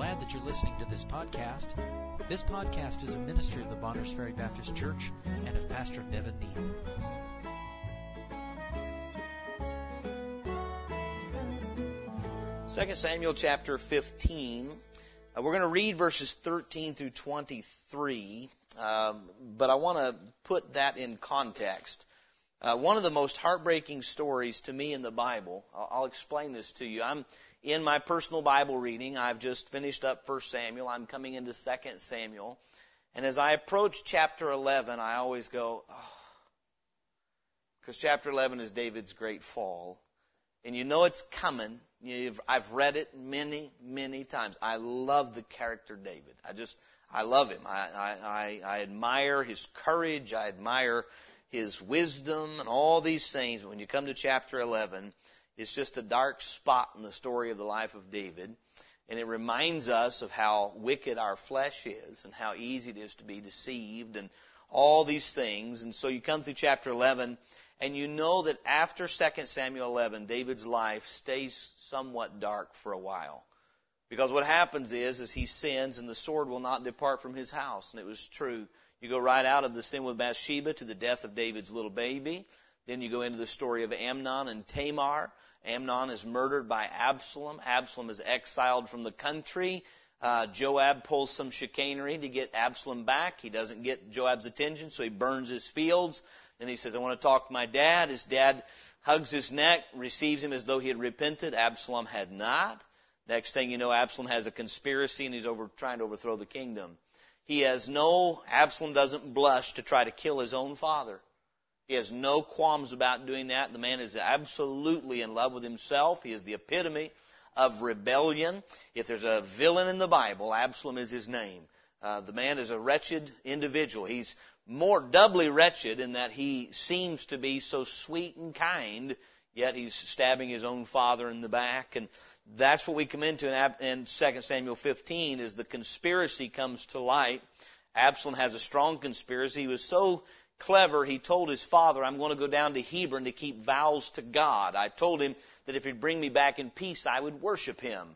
glad that you're listening to this podcast. This podcast is a ministry of the Bonners Ferry Baptist Church and of Pastor Nevin Neal. 2 Samuel chapter 15. Uh, we're going to read verses 13 through 23, um, but I want to put that in context. Uh, one of the most heartbreaking stories to me in the Bible, I'll, I'll explain this to you. I'm in my personal Bible reading. I've just finished up 1 Samuel. I'm coming into 2 Samuel. And as I approach chapter 11, I always go, oh, because chapter 11 is David's great fall. And you know it's coming You've, I've read it many, many times. I love the character David. I just, I love him. I, I, I, admire his courage. I admire his wisdom and all these things. But when you come to chapter 11, it's just a dark spot in the story of the life of David. And it reminds us of how wicked our flesh is and how easy it is to be deceived and all these things. And so you come through chapter 11 and you know that after 2 Samuel 11, David's life stays somewhat dark for a while. Because what happens is, is he sins and the sword will not depart from his house. And it was true. You go right out of the sin with Bathsheba to the death of David's little baby. Then you go into the story of Amnon and Tamar. Amnon is murdered by Absalom. Absalom is exiled from the country. Uh, Joab pulls some chicanery to get Absalom back. He doesn't get Joab's attention, so he burns his fields. Then he says, I want to talk to my dad. His dad hugs his neck, receives him as though he had repented. Absalom had not. Next thing you know, Absalom has a conspiracy and he's over, trying to overthrow the kingdom. He has no, Absalom doesn't blush to try to kill his own father. He has no qualms about doing that. The man is absolutely in love with himself. He is the epitome of rebellion. If there's a villain in the Bible, Absalom is his name. Uh, the man is a wretched individual. He's more doubly wretched in that he seems to be so sweet and kind, yet he's stabbing his own father in the back. And that's what we come into in 2 Samuel 15 is the conspiracy comes to light. Absalom has a strong conspiracy. He was so clever, he told his father, I'm going to go down to Hebron to keep vows to God. I told him that if he'd bring me back in peace, I would worship him.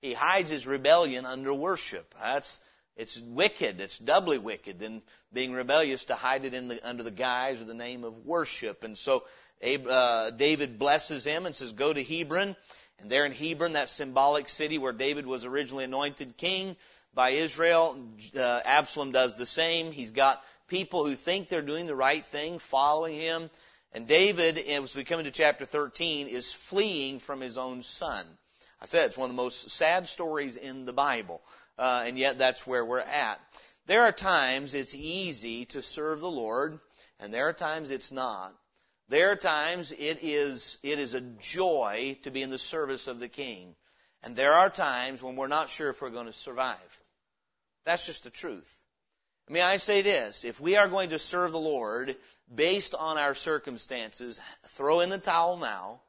He hides his rebellion under worship. That's it's wicked. It's doubly wicked than being rebellious to hide it in the, under the guise or the name of worship. And so uh, David blesses him and says, "Go to Hebron." And there in Hebron, that symbolic city where David was originally anointed king by Israel, uh, Absalom does the same. He's got people who think they're doing the right thing, following him. And David, as we come into chapter 13, is fleeing from his own son. I said it's one of the most sad stories in the Bible uh, and yet that's where we're at. There are times it's easy to serve the Lord, and there are times it's not. There are times it is, it is a joy to be in the service of the King. And there are times when we're not sure if we're going to survive. That's just the truth. Mean, I say this, if we are going to serve the Lord based on our circumstances, throw in the towel now,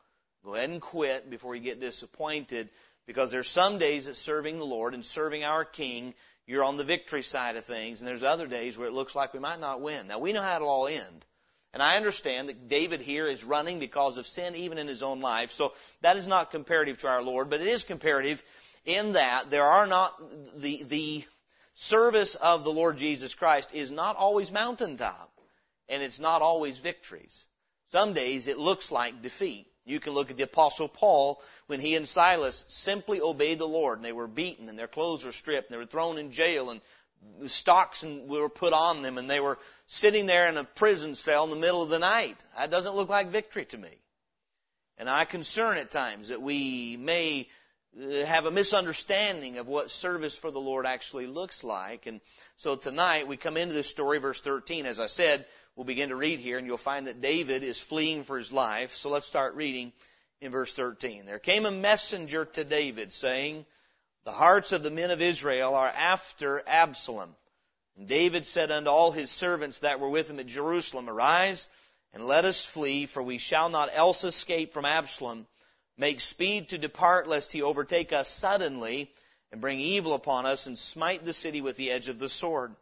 go ahead and quit before you get disappointed because there's some days that serving the Lord and serving our King, you're on the victory side of things, and there's other days where it looks like we might not win. Now we know how it'll all end. And I understand that David here is running because of sin even in his own life. So that is not comparative to our Lord, but it is comparative in that there are not the the service of the Lord Jesus Christ is not always mountaintop and it's not always victories. Some days it looks like defeat. You can look at the apostle Paul when he and Silas simply obeyed the Lord and they were beaten and their clothes were stripped and they were thrown in jail and stocks were put on them and they were sitting there in a prison cell in the middle of the night. That doesn't look like victory to me. And I concern at times that we may Uh, have a misunderstanding of what service for the Lord actually looks like. And so tonight we come into this story, verse 13. As I said, we'll begin to read here and you'll find that David is fleeing for his life. So let's start reading in verse 13. There came a messenger to David saying, The hearts of the men of Israel are after Absalom. And David said unto all his servants that were with him at Jerusalem, Arise and let us flee, for we shall not else escape from Absalom. Make speed to depart, lest he overtake us suddenly and bring evil upon us and smite the city with the edge of the sword.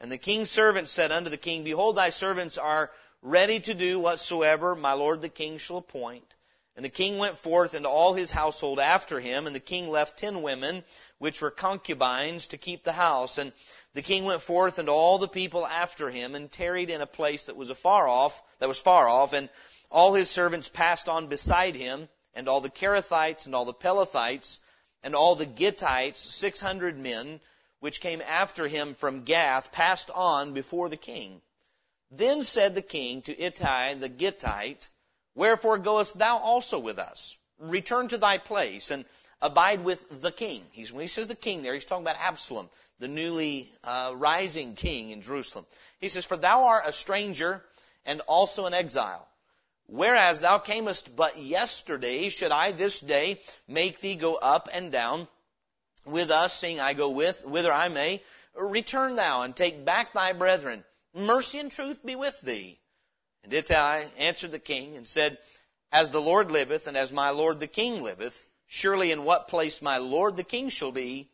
And the king's servant said unto the king, Behold, thy servants are ready to do whatsoever my lord the king shall appoint. And the king went forth and all his household after him, and the king left ten women, which were concubines, to keep the house. And the king went forth and all the people after him, and tarried in a place that was afar off, that was far off, and all his servants passed on beside him, and all the Kerethites and all the Pelethites, and all the Gittites, six hundred men, which came after him from Gath, passed on before the king. Then said the king to Ittai the Gittite, Wherefore goest thou also with us? Return to thy place and abide with the king. He's, when he says the king there, he's talking about Absalom, the newly uh, rising king in Jerusalem. He says, For thou art a stranger and also an exile. Whereas thou camest but yesterday, should I this day make thee go up and down with us, seeing I go with, whither I may? Return thou and take back thy brethren. Mercy and truth be with thee. And Ittai answered the king and said, As the Lord liveth, and as my lord the king liveth, surely in what place my lord the king shall be,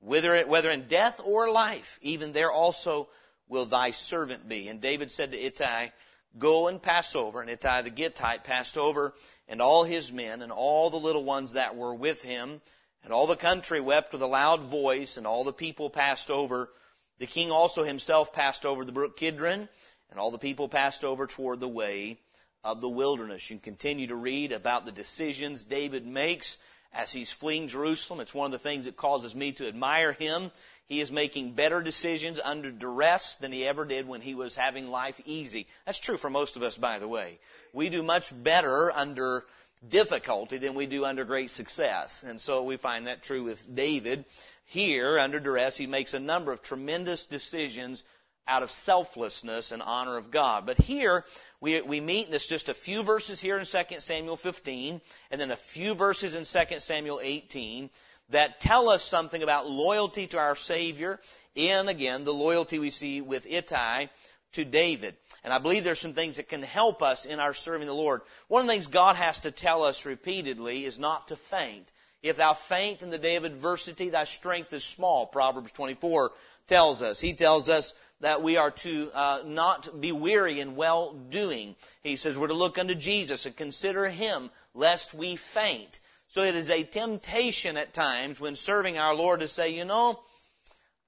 whether, whether in death or life, even there also will thy servant be. And David said to Ittai, Go and pass over. And Ittai the Gittite passed over, and all his men, and all the little ones that were with him, and all the country wept with a loud voice, and all the people passed over. The king also himself passed over the brook Kidron, and all the people passed over toward the way of the wilderness. You can continue to read about the decisions David makes as he's fleeing Jerusalem. It's one of the things that causes me to admire him. He is making better decisions under duress than he ever did when he was having life easy. That's true for most of us, by the way. We do much better under difficulty than we do under great success. And so we find that true with David. Here, under duress, he makes a number of tremendous decisions out of selflessness and honor of God. But here, we, we meet, there's just a few verses here in 2 Samuel 15, and then a few verses in 2 Samuel 18, that tell us something about loyalty to our Savior, and again, the loyalty we see with Ittai to David. And I believe there's some things that can help us in our serving the Lord. One of the things God has to tell us repeatedly is not to faint. If thou faint in the day of adversity, thy strength is small. Proverbs 24 tells us. He tells us that we are to uh, not be weary in well doing. He says we're to look unto Jesus and consider Him lest we faint. So it is a temptation at times when serving our Lord to say, you know,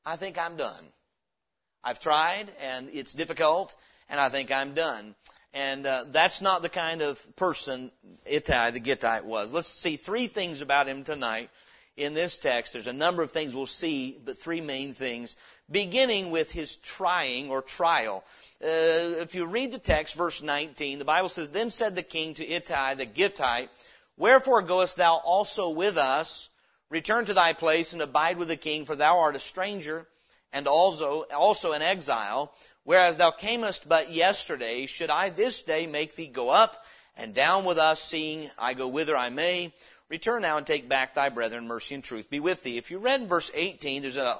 I think I'm done. I've tried and it's difficult and I think I'm done. And uh, that's not the kind of person Ittai the Gittite was. Let's see three things about him tonight in this text. There's a number of things we'll see, but three main things, beginning with his trying or trial. Uh, if you read the text, verse 19, the Bible says, Then said the king to Ittai the Gittite, Wherefore goest thou also with us? Return to thy place and abide with the king, for thou art a stranger and also, also an exile. Whereas thou camest but yesterday, should I this day make thee go up and down with us, seeing I go whither I may? Return now and take back thy brethren, mercy and truth be with thee. If you read verse 18, there's a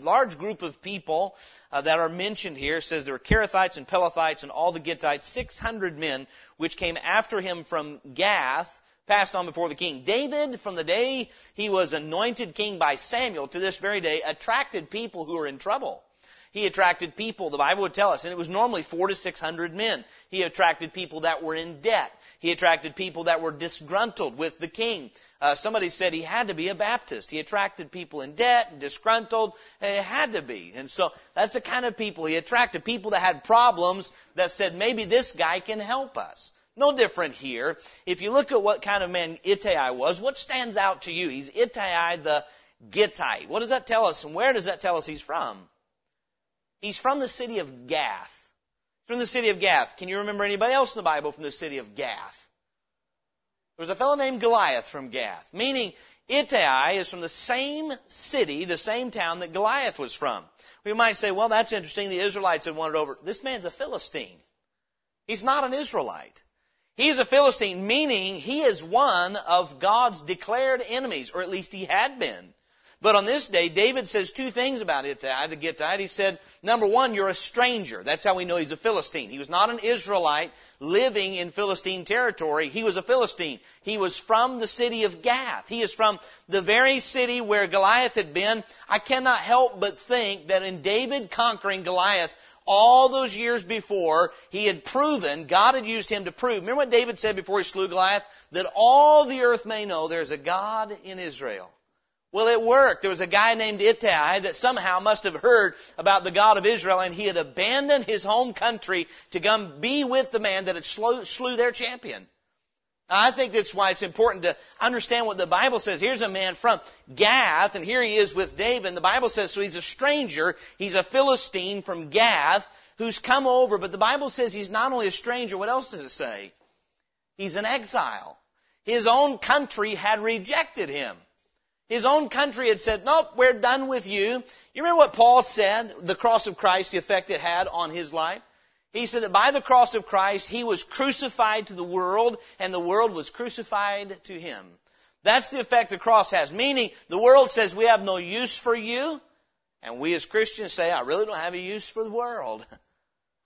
large group of people uh, that are mentioned here. It says there were Kerethites and Pelethites and all the Gittites, 600 men, which came after him from Gath, passed on before the king. David, from the day he was anointed king by Samuel to this very day, attracted people who were in trouble. He attracted people, the Bible would tell us, and it was normally four to six hundred men. He attracted people that were in debt. He attracted people that were disgruntled with the king. Uh, somebody said he had to be a Baptist. He attracted people in debt and disgruntled, and it had to be. And so that's the kind of people he attracted. People that had problems that said, maybe this guy can help us. No different here. If you look at what kind of man Ittai was, what stands out to you? He's Ittai the Gittite. What does that tell us, and where does that tell us he's from? He's from the city of Gath from the city of Gath. Can you remember anybody else in the Bible from the city of Gath? There was a fellow named Goliath from Gath, meaning Ittai is from the same city, the same town that Goliath was from. We might say, well, that's interesting. The Israelites had wandered over. This man's a Philistine. He's not an Israelite. He's a Philistine, meaning he is one of God's declared enemies, or at least he had been. But on this day, David says two things about Ittai, the Gittite. He said, number one, you're a stranger. That's how we know he's a Philistine. He was not an Israelite living in Philistine territory. He was a Philistine. He was from the city of Gath. He is from the very city where Goliath had been. I cannot help but think that in David conquering Goliath, all those years before, he had proven, God had used him to prove. Remember what David said before he slew Goliath? That all the earth may know there's a God in Israel. Well, it worked. There was a guy named Ittai that somehow must have heard about the God of Israel and he had abandoned his home country to come be with the man that had slew, slew their champion. I think that's why it's important to understand what the Bible says. Here's a man from Gath, and here he is with David. The Bible says, so he's a stranger. He's a Philistine from Gath who's come over, but the Bible says he's not only a stranger, what else does it say? He's an exile. His own country had rejected him. His own country had said, nope, we're done with you. You remember what Paul said, the cross of Christ, the effect it had on his life? He said that by the cross of Christ, he was crucified to the world, and the world was crucified to him. That's the effect the cross has. Meaning, the world says we have no use for you, and we as Christians say, I really don't have a use for the world.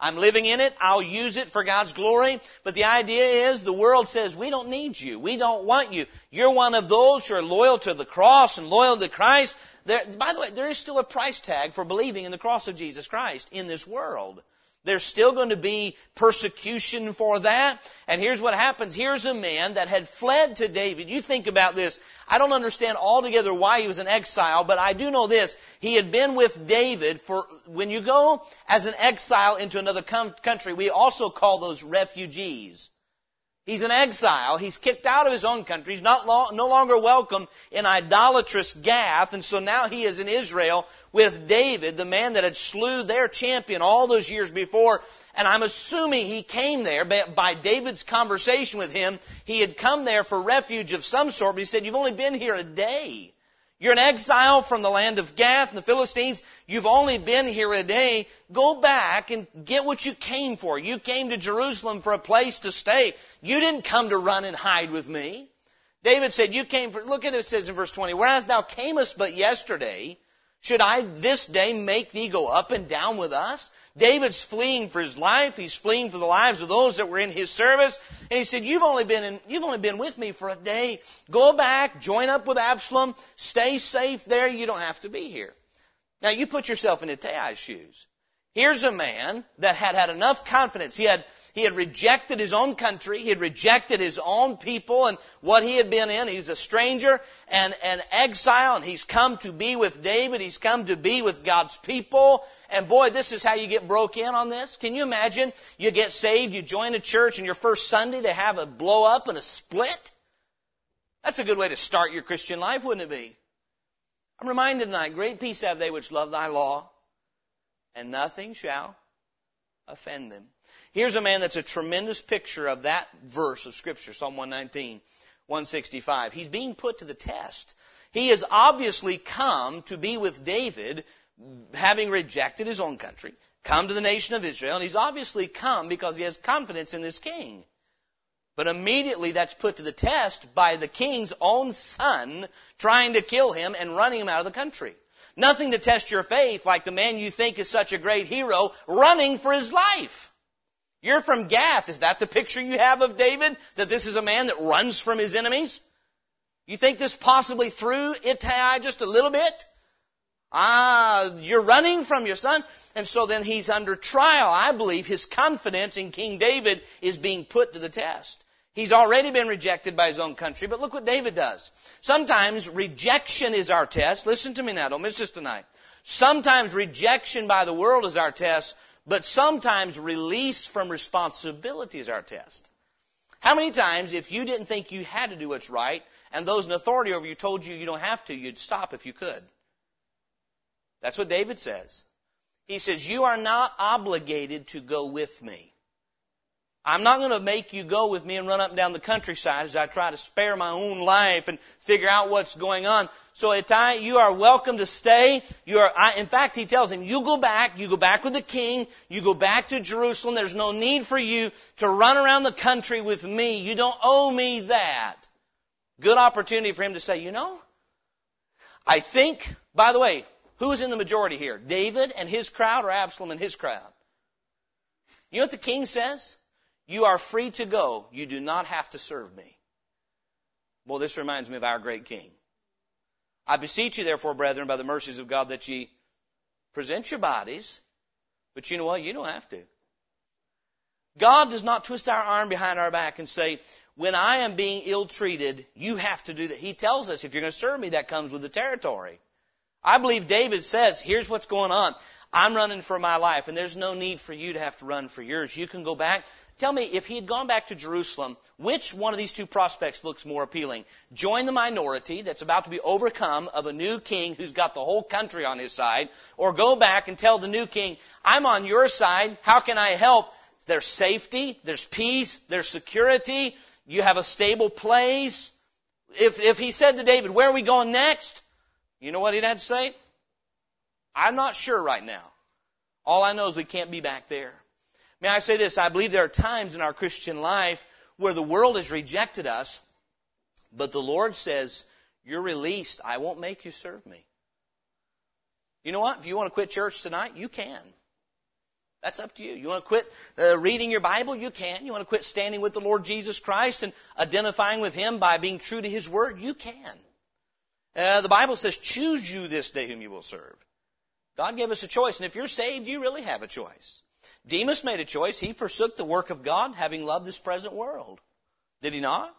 I'm living in it. I'll use it for God's glory. But the idea is the world says we don't need you. We don't want you. You're one of those who are loyal to the cross and loyal to Christ. There, by the way, there is still a price tag for believing in the cross of Jesus Christ in this world. There's still going to be persecution for that. And here's what happens. Here's a man that had fled to David. You think about this. I don't understand altogether why he was in exile, but I do know this. He had been with David for, when you go as an exile into another country, we also call those refugees. He's an exile. He's kicked out of his own country. He's not no longer welcome in idolatrous Gath, and so now he is in Israel with David, the man that had slew their champion all those years before. And I'm assuming he came there by David's conversation with him. He had come there for refuge of some sort, but he said, "You've only been here a day." You're an exile from the land of Gath and the Philistines. You've only been here a day. Go back and get what you came for. You came to Jerusalem for a place to stay. You didn't come to run and hide with me. David said, you came for, look at it, it says in verse 20, whereas thou camest but yesterday, should I this day make thee go up and down with us? David's fleeing for his life. He's fleeing for the lives of those that were in his service. And he said, you've only been in, you've only been with me for a day. Go back, join up with Absalom, stay safe there. You don't have to be here. Now you put yourself in Ittai's shoes. Here's a man that had had enough confidence. He had he had rejected his own country. He had rejected his own people and what he had been in. He's a stranger and an exile and he's come to be with David. He's come to be with God's people. And boy, this is how you get broke in on this. Can you imagine? You get saved, you join a church and your first Sunday they have a blow up and a split. That's a good way to start your Christian life, wouldn't it be? I'm reminded tonight, great peace have they which love thy law, and nothing shall offend them. Here's a man that's a tremendous picture of that verse of Scripture, Psalm 119, 165. He's being put to the test. He has obviously come to be with David, having rejected his own country, come to the nation of Israel, and he's obviously come because he has confidence in this king. But immediately that's put to the test by the king's own son trying to kill him and running him out of the country. Nothing to test your faith like the man you think is such a great hero running for his life. You're from Gath. Is that the picture you have of David? That this is a man that runs from his enemies? You think this possibly threw Ittai just a little bit? Ah, you're running from your son. And so then he's under trial. I believe his confidence in King David is being put to the test. He's already been rejected by his own country, but look what David does. Sometimes rejection is our test. Listen to me now, don't miss this tonight. Sometimes rejection by the world is our test, but sometimes release from responsibility is our test. How many times, if you didn't think you had to do what's right, and those in authority over you told you you don't have to, you'd stop if you could? That's what David says. He says, You are not obligated to go with me. I'm not going to make you go with me and run up and down the countryside as I try to spare my own life and figure out what's going on. So Ittai, you are welcome to stay. You are, I, in fact, he tells him, you go back, you go back with the king, you go back to Jerusalem. There's no need for you to run around the country with me. You don't owe me that. Good opportunity for him to say, you know, I think, by the way, who is in the majority here? David and his crowd or Absalom and his crowd? You know what the king says? You are free to go. You do not have to serve me. Well, this reminds me of our great King. I beseech you, therefore, brethren, by the mercies of God, that ye present your bodies But you know what? You don't have to. God does not twist our arm behind our back and say, when I am being ill treated, you have to do that. He tells us if you're going to serve me, that comes with the territory. I believe David says, here's what's going on. I'm running for my life, and there's no need for you to have to run for yours. You can go back. Tell me, if he had gone back to Jerusalem, which one of these two prospects looks more appealing? Join the minority that's about to be overcome of a new king who's got the whole country on his side, or go back and tell the new king, I'm on your side. How can I help? There's safety, there's peace, there's security, you have a stable place. If, if he said to David, where are we going next? You know what he'd have to say? I'm not sure right now. All I know is we can't be back there. May I say this? I believe there are times in our Christian life where the world has rejected us, but the Lord says, you're released. I won't make you serve me. You know what? If you want to quit church tonight, you can. That's up to you. You want to quit uh, reading your Bible? You can. You want to quit standing with the Lord Jesus Christ and identifying with Him by being true to His Word? You can. Uh, the Bible says, choose you this day whom you will serve. God gave us a choice, and if you're saved, you really have a choice. Demas made a choice. He forsook the work of God, having loved this present world. Did he not?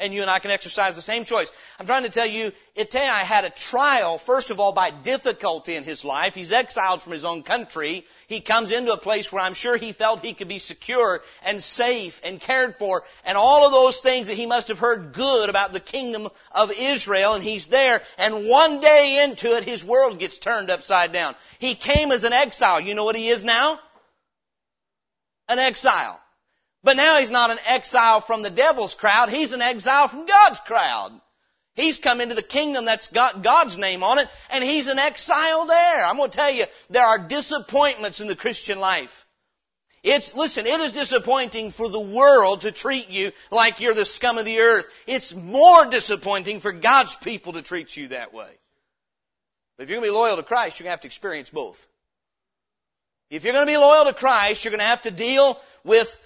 And you and I can exercise the same choice. I'm trying to tell you, Ittai had a trial, first of all, by difficulty in his life. He's exiled from his own country. He comes into a place where I'm sure he felt he could be secure and safe and cared for and all of those things that he must have heard good about the kingdom of Israel and he's there and one day into it his world gets turned upside down. He came as an exile. You know what he is now? An exile. But now he's not an exile from the devil's crowd. He's an exile from God's crowd. He's come into the kingdom that's got God's name on it, and he's an exile there. I'm going to tell you, there are disappointments in the Christian life. It's, listen, it is disappointing for the world to treat you like you're the scum of the earth. It's more disappointing for God's people to treat you that way. But if you're going to be loyal to Christ, you're going to have to experience both. If you're going to be loyal to Christ, you're going to have to deal with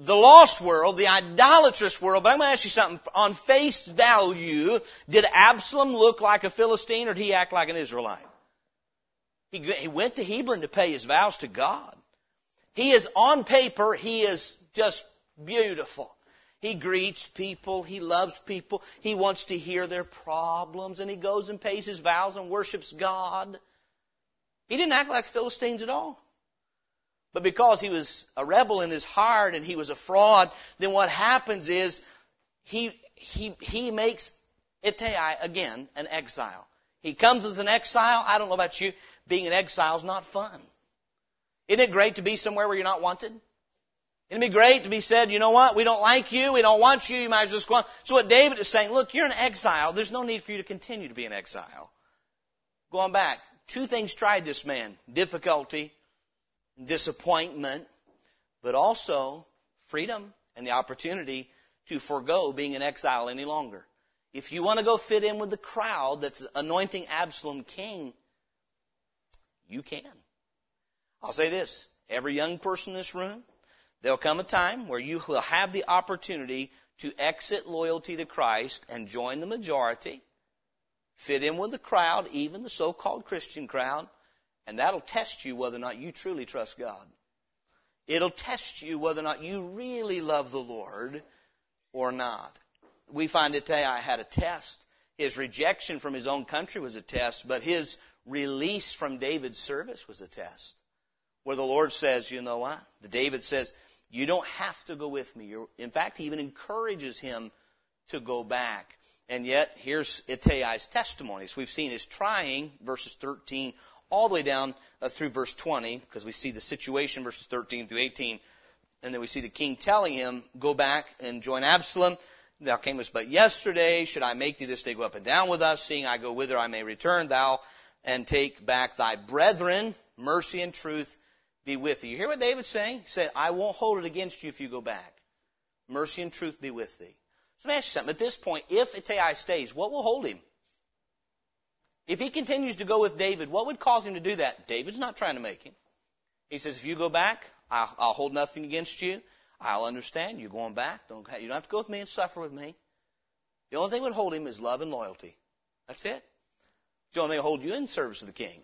the lost world, the idolatrous world, but I'm going to ask you something. On face value, did Absalom look like a Philistine or did he act like an Israelite? He, he went to Hebron to pay his vows to God. He is on paper, he is just beautiful. He greets people, he loves people, he wants to hear their problems, and he goes and pays his vows and worships God. He didn't act like Philistines at all. But because he was a rebel in his heart and he was a fraud, then what happens is he, he, he makes Ittai again an exile. He comes as an exile. I don't know about you. Being an exile is not fun. Isn't it great to be somewhere where you're not wanted? Isn't it great to be said, you know what? We don't like you. We don't want you. You might as well go on. So what David is saying, look, you're an exile. There's no need for you to continue to be an exile. Going back, two things tried this man. Difficulty disappointment, but also freedom and the opportunity to forego being an exile any longer. If you want to go fit in with the crowd that's anointing Absalom king, you can. I'll say this. Every young person in this room, there'll come a time where you will have the opportunity to exit loyalty to Christ and join the majority, fit in with the crowd, even the so-called Christian crowd, and that'll test you whether or not you truly trust God. It'll test you whether or not you really love the Lord or not. We find that Ittai had a test. His rejection from his own country was a test, but his release from David's service was a test. Where the Lord says, you know what? The David says, you don't have to go with me. You're, in fact, he even encourages him to go back. And yet, here's Ittai's testimonies. We've seen his trying, verses 13 all the way down uh, through verse 20, because we see the situation, verses 13 through 18. And then we see the king telling him, go back and join Absalom. Thou camest but yesterday. Should I make thee this day go up and down with us, seeing I go whither I may return, thou and take back thy brethren, mercy and truth be with thee. You hear what David's saying? He said, I won't hold it against you if you go back. Mercy and truth be with thee. So let me ask you something. At this point, if Ittai stays, what will hold him? If he continues to go with David, what would cause him to do that? David's not trying to make him. He says, if you go back, I'll, I'll hold nothing against you. I'll understand. You're going back. Don't, you don't have to go with me and suffer with me. The only thing that would hold him is love and loyalty. That's it. The only thing that hold you in service of the king.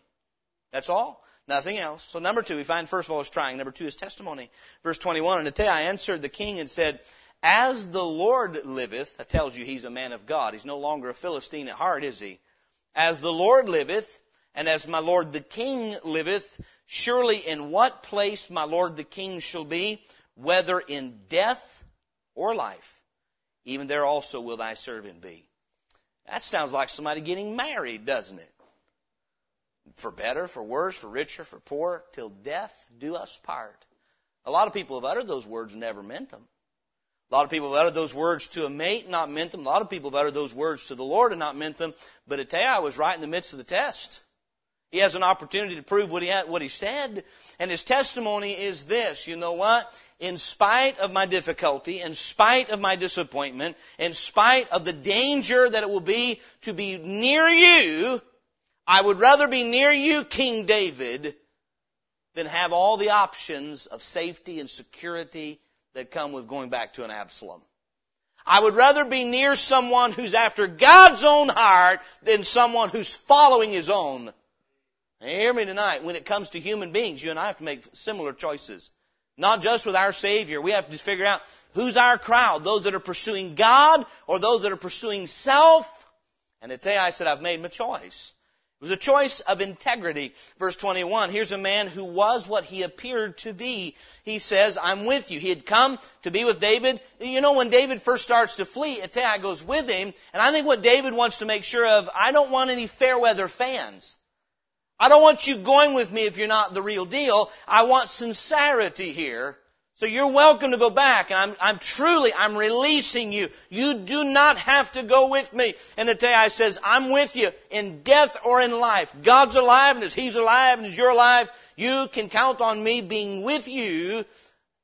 That's all. Nothing else. So number two, we find first of all is trying. Number two is testimony. Verse 21, and Ittai answered the king and said, As the Lord liveth, that tells you he's a man of God. He's no longer a Philistine at heart, is he? As the Lord liveth, and as my Lord the king liveth, surely in what place my Lord the king shall be, whether in death or life, even there also will thy servant be. That sounds like somebody getting married, doesn't it? For better, for worse, for richer, for poorer, till death do us part. A lot of people have uttered those words and never meant them. A lot of people have uttered those words to a mate, and not meant them. A lot of people have uttered those words to the Lord and not meant them. But Ittai was right in the midst of the test. He has an opportunity to prove what he had, what he said. And his testimony is this. You know what? In spite of my difficulty, in spite of my disappointment, in spite of the danger that it will be to be near you, I would rather be near you, King David, than have all the options of safety and security that come with going back to an Absalom. I would rather be near someone who's after God's own heart than someone who's following his own. Hear me tonight. When it comes to human beings, you and I have to make similar choices. Not just with our Savior. We have to figure out who's our crowd. Those that are pursuing God or those that are pursuing self. And Ittai said, I've made my choice. It was a choice of integrity. Verse 21, here's a man who was what he appeared to be. He says, I'm with you. He had come to be with David. You know, when David first starts to flee, Ittai goes with him. And I think what David wants to make sure of, I don't want any fair weather fans. I don't want you going with me if you're not the real deal. I want sincerity here. So you're welcome to go back. And I'm, I'm truly, I'm releasing you. You do not have to go with me. And Ittai says, I'm with you in death or in life. God's alive and as He's alive and as you're alive, you can count on me being with you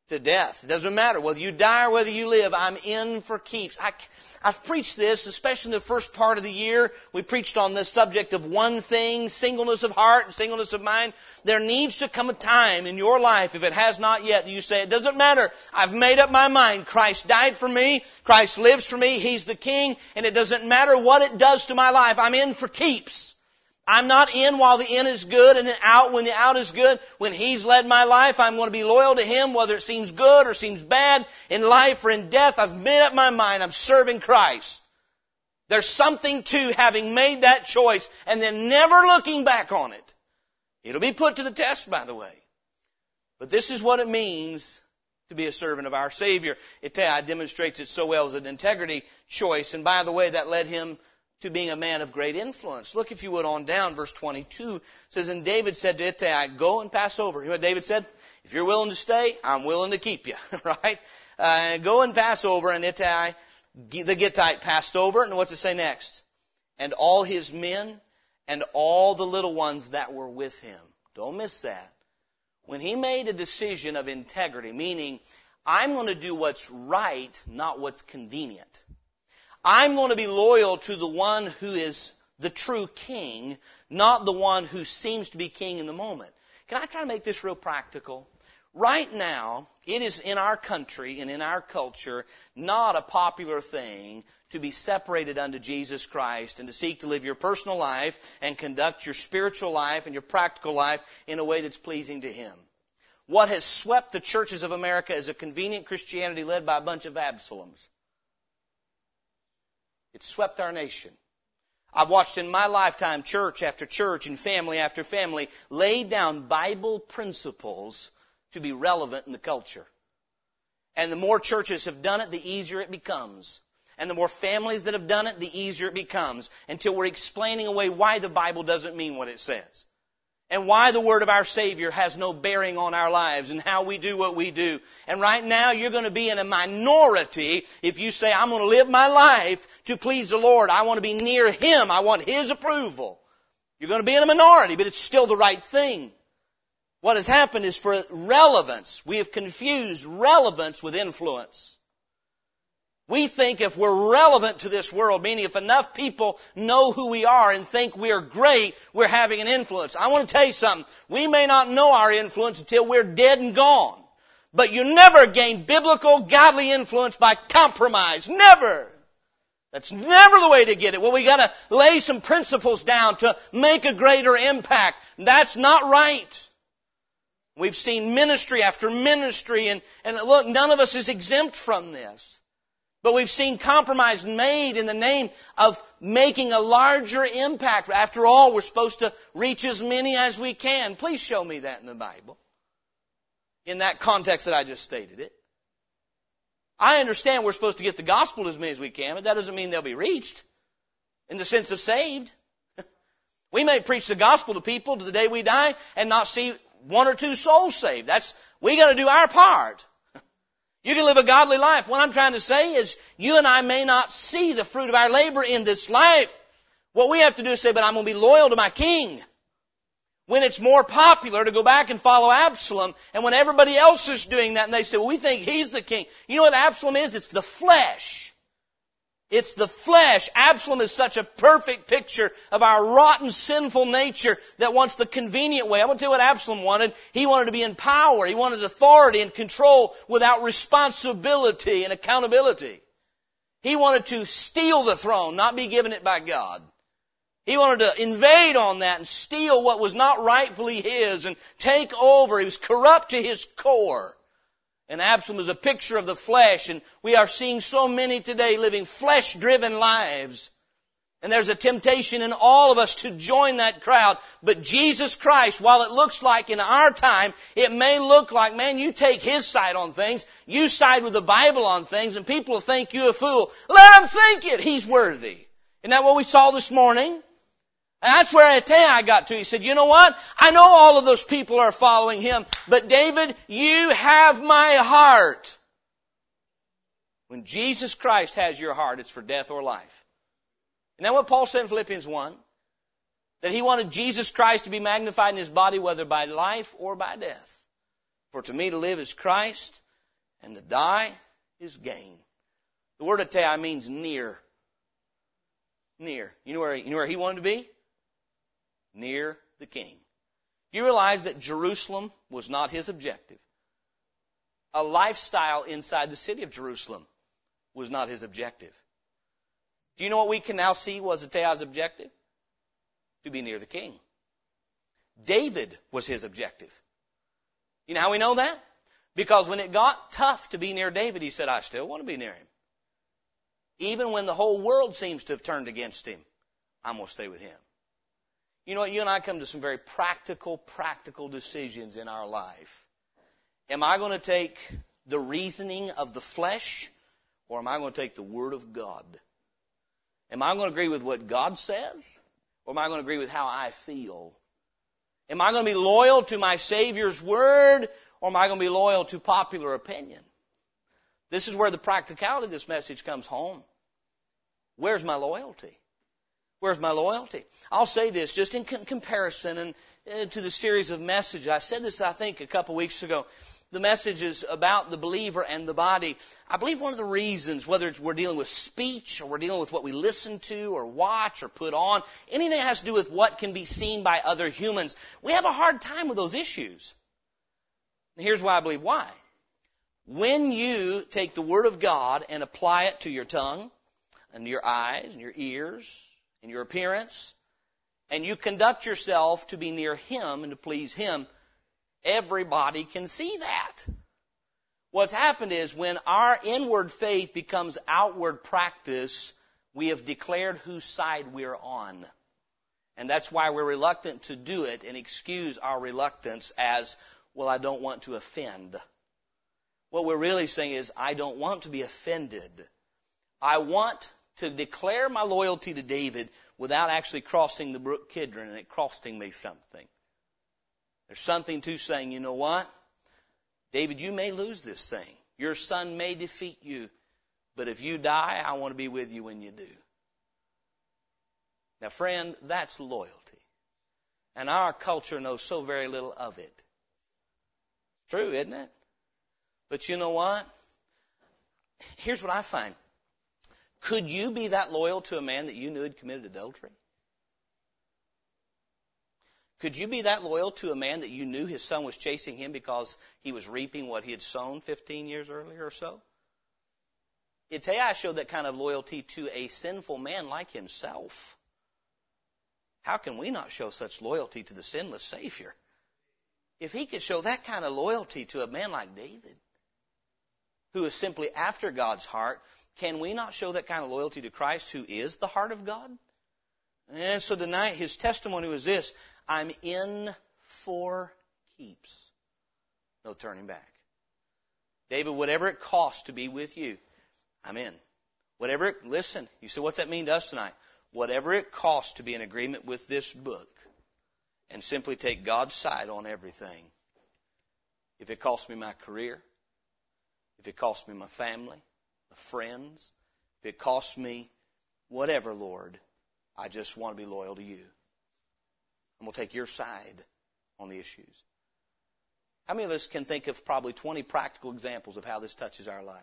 to death. It doesn't matter whether you die or whether you live. I'm in for keeps. I, I've preached this, especially in the first part of the year. We preached on this subject of one thing, singleness of heart and singleness of mind. There needs to come a time in your life, if it has not yet, that you say, it doesn't matter. I've made up my mind. Christ died for me. Christ lives for me. He's the King. And it doesn't matter what it does to my life. I'm in for keeps. I'm not in while the in is good and then out when the out is good. When He's led my life, I'm going to be loyal to Him whether it seems good or seems bad in life or in death. I've made up my mind. I'm serving Christ. There's something to having made that choice and then never looking back on it. It'll be put to the test, by the way. But this is what it means to be a servant of our Savior. It demonstrates it so well as an integrity choice. And by the way, that led him to being a man of great influence. Look, if you would, on down, verse 22 says, And David said to Ittai, Go and pass over. You know what David said? If you're willing to stay, I'm willing to keep you, right? Uh, go and pass over, and Ittai, the Gittite, passed over, and what's it say next? And all his men and all the little ones that were with him. Don't miss that. When he made a decision of integrity, meaning, I'm going to do what's right, not what's convenient. I'm going to be loyal to the one who is the true king, not the one who seems to be king in the moment. Can I try to make this real practical? Right now, it is in our country and in our culture not a popular thing to be separated unto Jesus Christ and to seek to live your personal life and conduct your spiritual life and your practical life in a way that's pleasing to Him. What has swept the churches of America is a convenient Christianity led by a bunch of Absaloms. It swept our nation. I've watched in my lifetime church after church and family after family lay down Bible principles to be relevant in the culture. And the more churches have done it, the easier it becomes. And the more families that have done it, the easier it becomes until we're explaining away why the Bible doesn't mean what it says and why the word of our Savior has no bearing on our lives and how we do what we do. And right now you're going to be in a minority if you say, I'm going to live my life to please the Lord. I want to be near Him. I want His approval. You're going to be in a minority, but it's still the right thing. What has happened is for relevance, we have confused relevance with influence. We think if we're relevant to this world, meaning if enough people know who we are and think we're great, we're having an influence. I want to tell you something. We may not know our influence until we're dead and gone. But you never gain biblical, godly influence by compromise. Never. That's never the way to get it. Well, we gotta lay some principles down to make a greater impact. That's not right. We've seen ministry after ministry and, and look, none of us is exempt from this. But we've seen compromise made in the name of making a larger impact. After all, we're supposed to reach as many as we can. Please show me that in the Bible. In that context that I just stated it. I understand we're supposed to get the gospel as many as we can, but that doesn't mean they'll be reached in the sense of saved. we may preach the gospel to people to the day we die and not see one or two souls saved. That's, we gotta do our part. You can live a godly life. What I'm trying to say is you and I may not see the fruit of our labor in this life. What we have to do is say, but I'm going to be loyal to my king when it's more popular to go back and follow Absalom, and when everybody else is doing that, and they say, well, we think he's the king. You know what Absalom is? It's the flesh. It's the flesh. Absalom is such a perfect picture of our rotten, sinful nature that wants the convenient way. I'm going to tell you what Absalom wanted. He wanted to be in power. He wanted authority and control without responsibility and accountability. He wanted to steal the throne, not be given it by God. He wanted to invade on that and steal what was not rightfully his and take over. He was corrupt to his core. And Absalom is a picture of the flesh, and we are seeing so many today living flesh-driven lives. And there's a temptation in all of us to join that crowd. But Jesus Christ, while it looks like in our time, it may look like, man, you take His side on things, you side with the Bible on things, and people will think you a fool. Let them think it. He's worthy. Isn't that what we saw this morning? And that's where Ittai got to. He said, you know what? I know all of those people are following him, but David, you have my heart. When Jesus Christ has your heart, it's for death or life. Isn't that what Paul said in Philippians 1? That he wanted Jesus Christ to be magnified in his body, whether by life or by death. For to me to live is Christ, and to die is gain. The word Ittai means near. Near. You know where, you know where he wanted to be? Near the king. You realize that Jerusalem was not his objective. A lifestyle inside the city of Jerusalem was not his objective. Do you know what we can now see was Ittai's objective? To be near the king. David was his objective. You know how we know that? Because when it got tough to be near David, he said, I still want to be near him. Even when the whole world seems to have turned against him, I'm going to stay with him. You know what? You and I come to some very practical, practical decisions in our life. Am I going to take the reasoning of the flesh or am I going to take the Word of God? Am I going to agree with what God says or am I going to agree with how I feel? Am I going to be loyal to my Savior's Word or am I going to be loyal to popular opinion? This is where the practicality of this message comes home. Where's my loyalty? Where's my loyalty? I'll say this just in comparison and uh, to the series of messages. I said this, I think, a couple weeks ago. The message is about the believer and the body. I believe one of the reasons, whether we're dealing with speech or we're dealing with what we listen to or watch or put on, anything that has to do with what can be seen by other humans, we have a hard time with those issues. And here's why I believe why. When you take the Word of God and apply it to your tongue and your eyes and your ears in your appearance, and you conduct yourself to be near Him and to please Him, everybody can see that. What's happened is when our inward faith becomes outward practice, we have declared whose side we're on. And that's why we're reluctant to do it and excuse our reluctance as, well, I don't want to offend. What we're really saying is, I don't want to be offended. I want to declare my loyalty to David without actually crossing the brook Kidron and it costing me something. There's something to saying, you know what? David, you may lose this thing. Your son may defeat you. But if you die, I want to be with you when you do. Now, friend, that's loyalty. And our culture knows so very little of it. True, isn't it? But you know what? Here's what I find. Could you be that loyal to a man that you knew had committed adultery? Could you be that loyal to a man that you knew his son was chasing him because he was reaping what he had sown 15 years earlier or so? Ittai showed that kind of loyalty to a sinful man like himself. How can we not show such loyalty to the sinless Savior? If he could show that kind of loyalty to a man like David, who is simply after God's heart, can we not show that kind of loyalty to Christ, who is the heart of God? And so tonight, his testimony was this I'm in for keeps. No turning back. David, whatever it costs to be with you, I'm in. Whatever it, listen, you say, what's that mean to us tonight? Whatever it costs to be in agreement with this book and simply take God's side on everything. If it costs me my career, if it costs me my family, friends, if it costs me whatever, Lord, I just want to be loyal to you. And we'll take your side on the issues. How many of us can think of probably 20 practical examples of how this touches our life?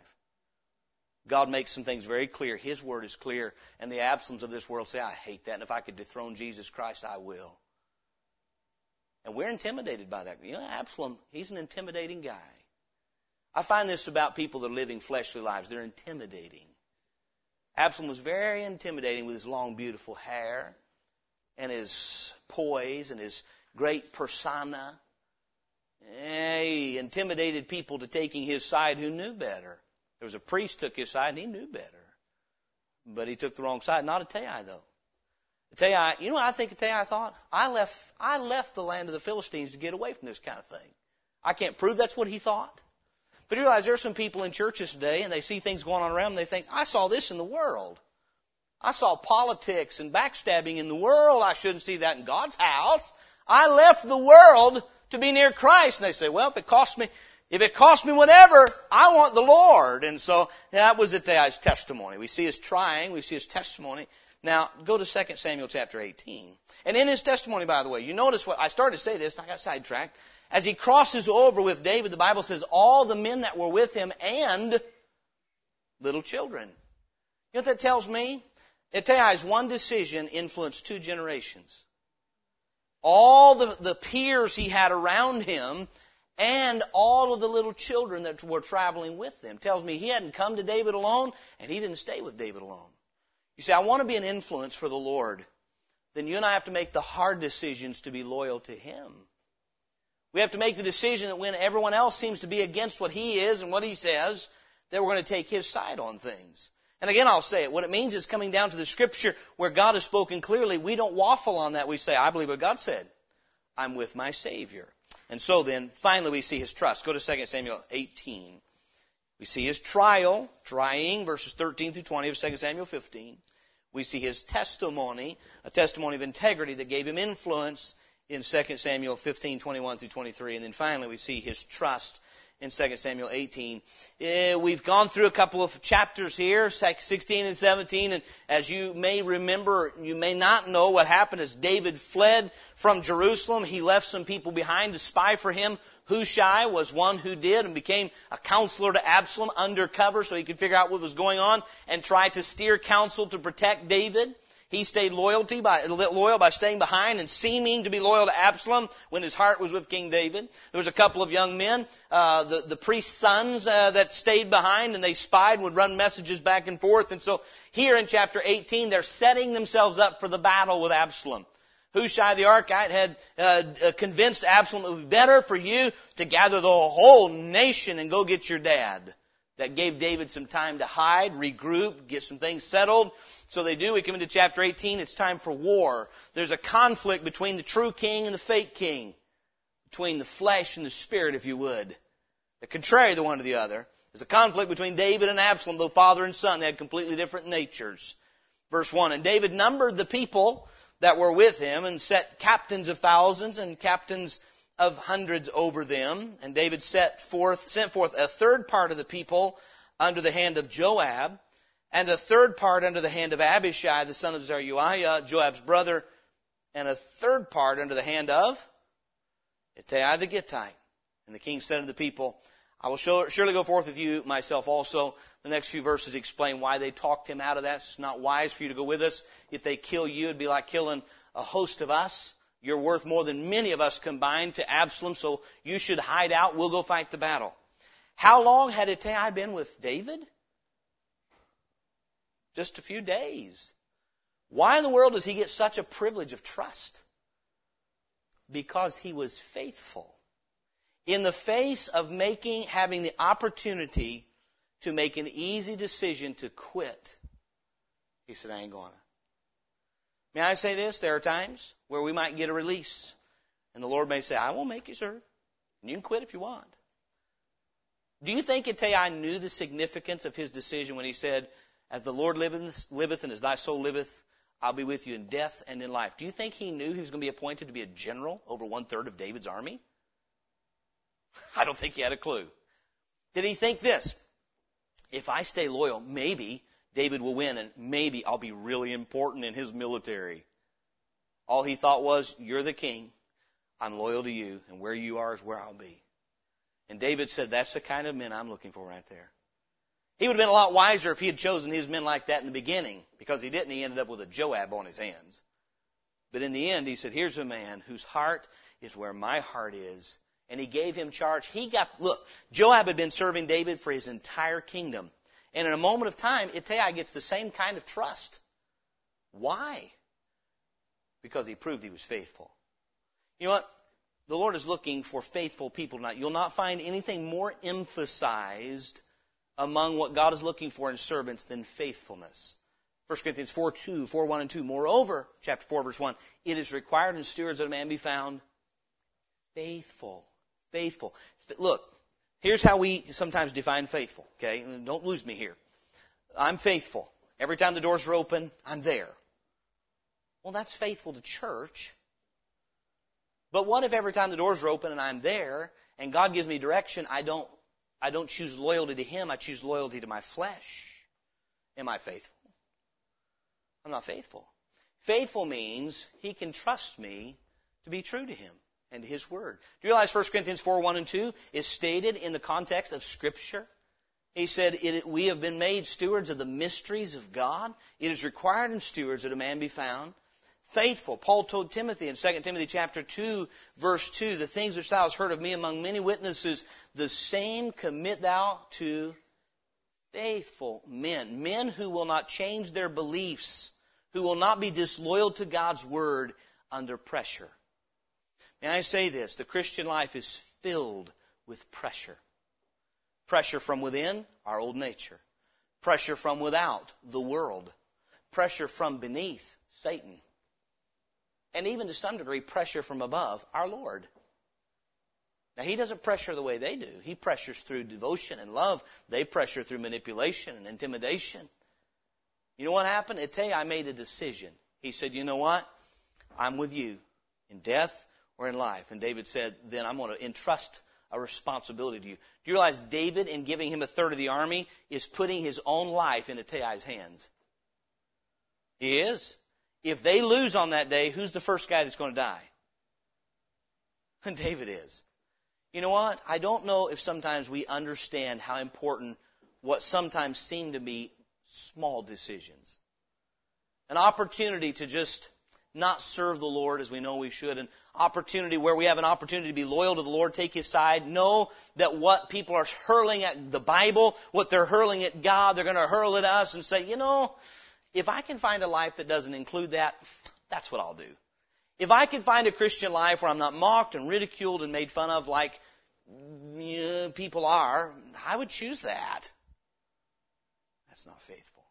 God makes some things very clear. His word is clear. And the Absaloms of this world say, I hate that. And if I could dethrone Jesus Christ, I will. And we're intimidated by that. You know, Absalom, he's an intimidating guy. I find this about people that are living fleshly lives. They're intimidating. Absalom was very intimidating with his long, beautiful hair and his poise and his great persona. He intimidated people to taking his side who knew better. There was a priest took his side and he knew better. But he took the wrong side. Not Ittai though. Ittai, you know what I think Ittai thought? I left, I left the land of the Philistines to get away from this kind of thing. I can't prove that's what he thought. But you realize there are some people in churches today and they see things going on around them and they think, I saw this in the world. I saw politics and backstabbing in the world. I shouldn't see that in God's house. I left the world to be near Christ. And they say, well, if it costs me, if it costs me whatever, I want the Lord. And so that was it. Ittai's testimony. We see his trying, we see his testimony. Now, go to 2 Samuel chapter 18. And in his testimony, by the way, you notice what, I started to say this, and I got sidetracked. As he crosses over with David, the Bible says all the men that were with him and little children. You know what that tells me? Ittai's one decision influenced two generations. All the, the peers he had around him and all of the little children that were traveling with them. Tells me he hadn't come to David alone and he didn't stay with David alone. You say, I want to be an influence for the Lord. Then you and I have to make the hard decisions to be loyal to Him. We have to make the decision that when everyone else seems to be against what he is and what he says, that we're going to take his side on things. And again, I'll say it. What it means is coming down to the scripture where God has spoken clearly. We don't waffle on that. We say, I believe what God said. I'm with my Savior. And so then, finally, we see his trust. Go to 2 Samuel 18. We see his trial, trying, verses 13 through 20 of 2 Samuel 15. We see his testimony, a testimony of integrity that gave him influence in 2 Samuel 15, 21 through 23. And then finally we see his trust in 2 Samuel 18. Uh, we've gone through a couple of chapters here, 16 and 17, and as you may remember, you may not know what happened as David fled from Jerusalem. He left some people behind to spy for him. Hushai was one who did and became a counselor to Absalom undercover so he could figure out what was going on and try to steer counsel to protect David. He stayed loyalty by, loyal by staying behind and seeming to be loyal to Absalom when his heart was with King David. There was a couple of young men, uh, the, the priest's sons, uh, that stayed behind and they spied and would run messages back and forth. And so here in chapter 18, they're setting themselves up for the battle with Absalom. Hushai the Archite had uh, uh convinced Absalom it would be better for you to gather the whole nation and go get your dad. That gave David some time to hide, regroup, get some things settled. So they do. We come into chapter 18. It's time for war. There's a conflict between the true king and the fake king. Between the flesh and the spirit, if you would. They're contrary the one to the other. There's a conflict between David and Absalom, though father and son. They had completely different natures. Verse 1. And David numbered the people that were with him and set captains of thousands and captains of hundreds over them. And David forth, sent forth a third part of the people under the hand of Joab, and a third part under the hand of Abishai, the son of Zeruiah, Joab's brother, and a third part under the hand of Ittai the Gittite. And the king said to the people, I will surely go forth with you myself also. The next few verses explain why they talked him out of that. It's not wise for you to go with us. If they kill you, it'd be like killing a host of us. You're worth more than many of us combined to Absalom, so you should hide out. We'll go fight the battle. How long had Ittai been with David? Just a few days. Why in the world does he get such a privilege of trust? Because he was faithful. In the face of making, having the opportunity to make an easy decision to quit, he said, I ain't going to. May I say this? There are times where we might get a release, and the Lord may say, I won't make you serve. And you can quit if you want. Do you think Ittai knew the significance of his decision when he said, As the Lord liveth, liveth and as thy soul liveth, I'll be with you in death and in life. Do you think he knew he was going to be appointed to be a general over one third of David's army? I don't think he had a clue. Did he think this? If I stay loyal, maybe David will win and maybe I'll be really important in his military. All he thought was, you're the king. I'm loyal to you and where you are is where I'll be. And David said, that's the kind of men I'm looking for right there. He would have been a lot wiser if he had chosen his men like that in the beginning. Because he didn't, he ended up with a Joab on his hands. But in the end, he said, here's a man whose heart is where my heart is. And he gave him charge. He got, look, Joab had been serving David for his entire kingdom. And in a moment of time, Ittai gets the same kind of trust. Why? Because he proved he was faithful. You know what? The Lord is looking for faithful people tonight. You'll not find anything more emphasized among what God is looking for in servants than faithfulness. 1 Corinthians 4, 2, 4, 1 and 2. Moreover, chapter 4, verse 1, it is required in stewards that a man be found faithful. Faithful. Look, here's how we sometimes define faithful, okay? Don't lose me here. I'm faithful. Every time the doors are open, I'm there. Well, that's faithful to church. But what if every time the doors are open and I'm there and God gives me direction, I don't I don't choose loyalty to Him, I choose loyalty to my flesh. Am I faithful? I'm not faithful. Faithful means He can trust me to be true to Him and His Word. Do you realize 1 Corinthians 4, 1 and 2 is stated in the context of Scripture? He said, We have been made stewards of the mysteries of God. It is required in stewards that a man be found faithful. Paul told Timothy in 2 Timothy chapter 2 verse 2, the things which thou hast heard of me among many witnesses, the same commit thou to faithful men. Men who will not change their beliefs, who will not be disloyal to God's word under pressure. May I say this? The Christian life is filled with pressure. Pressure from within, our old nature. Pressure from without, the world. Pressure from beneath, Satan and even to some degree pressure from above, our Lord. Now, He doesn't pressure the way they do. He pressures through devotion and love. They pressure through manipulation and intimidation. You know what happened? Ittai made a decision. He said, You know what? I'm with you in death or in life. And David said, Then I'm going to entrust a responsibility to you. Do you realize David, in giving him a third of the army, is putting his own life in Ittai's hands? He is. If they lose on that day, who's the first guy that's going to die? And David is. You know what? I don't know if sometimes we understand how important what sometimes seem to be small decisions. An opportunity to just not serve the Lord as we know we should, an opportunity where we have an opportunity to be loyal to the Lord, take His side, know that what people are hurling at the Bible, what they're hurling at God, they're going to hurl at us and say, you know, if I can find a life that doesn't include that, that's what I'll do. If I can find a Christian life where I'm not mocked and ridiculed and made fun of like people are, I would choose that. That's not faithful.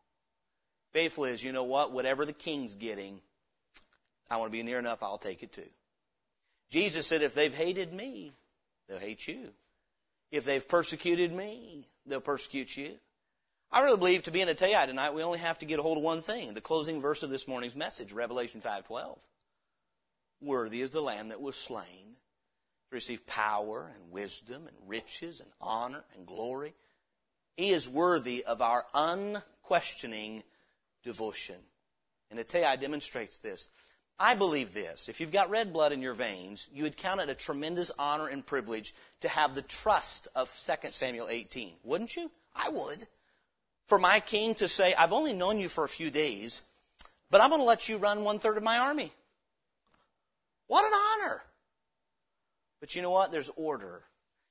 Faithful is, you know what? Whatever the king's getting, I want to be near enough, I'll take it too. Jesus said, if they've hated me, they'll hate you. If they've persecuted me, they'll persecute you. I really believe to be in Ittai tonight, we only have to get a hold of one thing, the closing verse of this morning's message, Revelation 5:12. Worthy is the lamb that was slain to receive power and wisdom and riches and honor and glory. He is worthy of our unquestioning devotion. And Ittai demonstrates this. I believe this. If you've got red blood in your veins, you would count it a tremendous honor and privilege to have the trust of 2 Samuel 18. Wouldn't you? I would for my king to say, I've only known you for a few days, but I'm going to let you run one third of my army. What an honor. But you know what? There's order.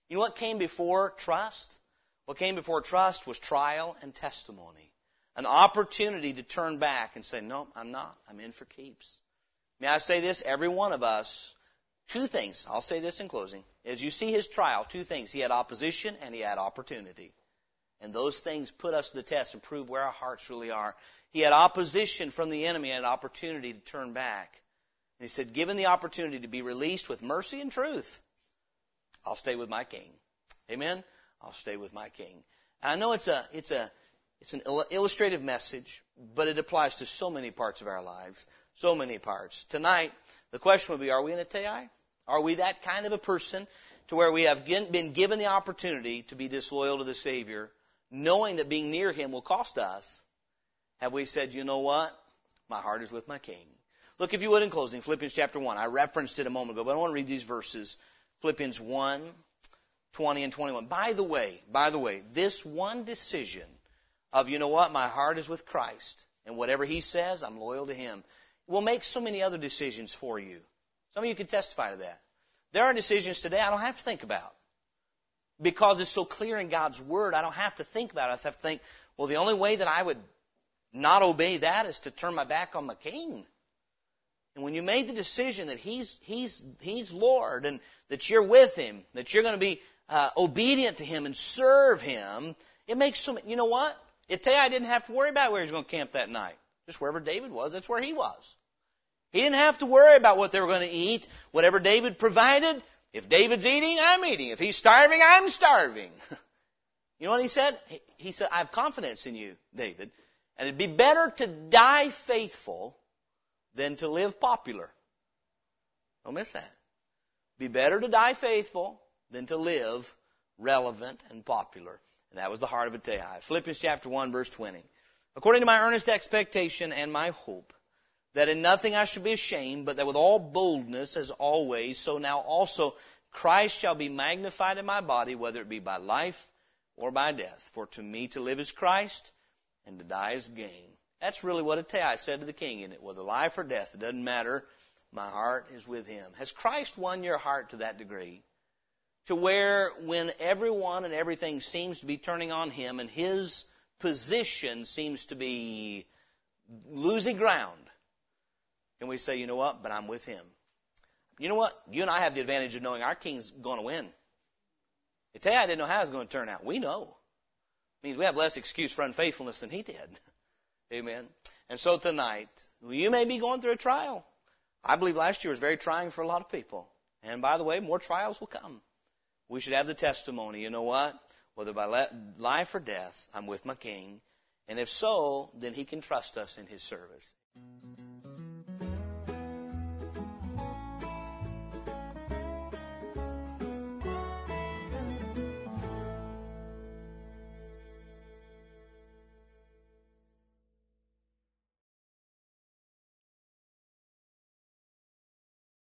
You know what came before trust? What came before trust was trial and testimony. an opportunity to turn back and say, no, I'm not. I'm in for keeps. May I say this? Every one of us, two things. I'll say this in closing. As you see his trial, two things. He had opposition and he had opportunity. And those things put us to the test and prove where our hearts really are. He had opposition from the enemy and an opportunity to turn back. And he said, given the opportunity to be released with mercy and truth, I'll stay with my king. Amen? I'll stay with my king. I know it's a, it's a, it's an illustrative message, but it applies to so many parts of our lives. So many parts. Tonight, the question would be, are we in Ittai? Are we that kind of a person to where we have been given the opportunity to be disloyal to the Savior, knowing that being near Him will cost us? Have we said, you know what? My heart is with my King. Look, if you would, in closing, Philippians chapter 1. I referenced it a moment ago, but I want to read these verses. Philippians 1, 20 and 21. By the way, by the way, this one decision of, you know what, my heart is with Christ, and whatever He says, I'm loyal to Him, will make so many other decisions for you. Some of you can testify to that. There are decisions today I don't have to think about. Because it's so clear in God's Word, I don't have to think about it. I have to think, well, the only way that I would not obey that is to turn my back on the King. And when you made the decision that He's, He's, He's Lord and that you're with Him, that you're going to be uh, obedient to Him and serve Him, it makes so, you know what? It tell you I didn't have to worry about where he was going to camp that night. Just wherever David was, that's where he was. He didn't have to worry about what they were going to eat. Whatever David provided, if David's eating, I'm eating. If he's starving, I'm starving. you know what he said? He said, I have confidence in you, David. And it'd be better to die faithful than to live popular. Don't miss that. Be better to die faithful than to live relevant and popular. And that was the heart of Ittai. Philippians chapter 1 verse 20. According to my earnest expectation and my hope, that in nothing I should be ashamed, but that with all boldness as always, so now also Christ shall be magnified in my body, whether it be by life or by death. For to me to live is Christ, and to die is gain. That's really what Ittai said to the king in it. Whether life or death, it doesn't matter. My heart is with him. Has Christ won your heart to that degree? to where when everyone and everything seems to be turning on him and his position seems to be losing ground, can we say, you know what, but I'm with him? You know what? You and I have the advantage of knowing our king's going to win. Ittai didn't know how it was going to turn out. We know. It means we have less excuse for unfaithfulness than he did. Amen. And so tonight, you may be going through a trial. I believe last year was very trying for a lot of people. And by the way, more trials will come we should have the testimony, you know what? Whether by life or death, I'm with my King. And if so, then he can trust us in his service.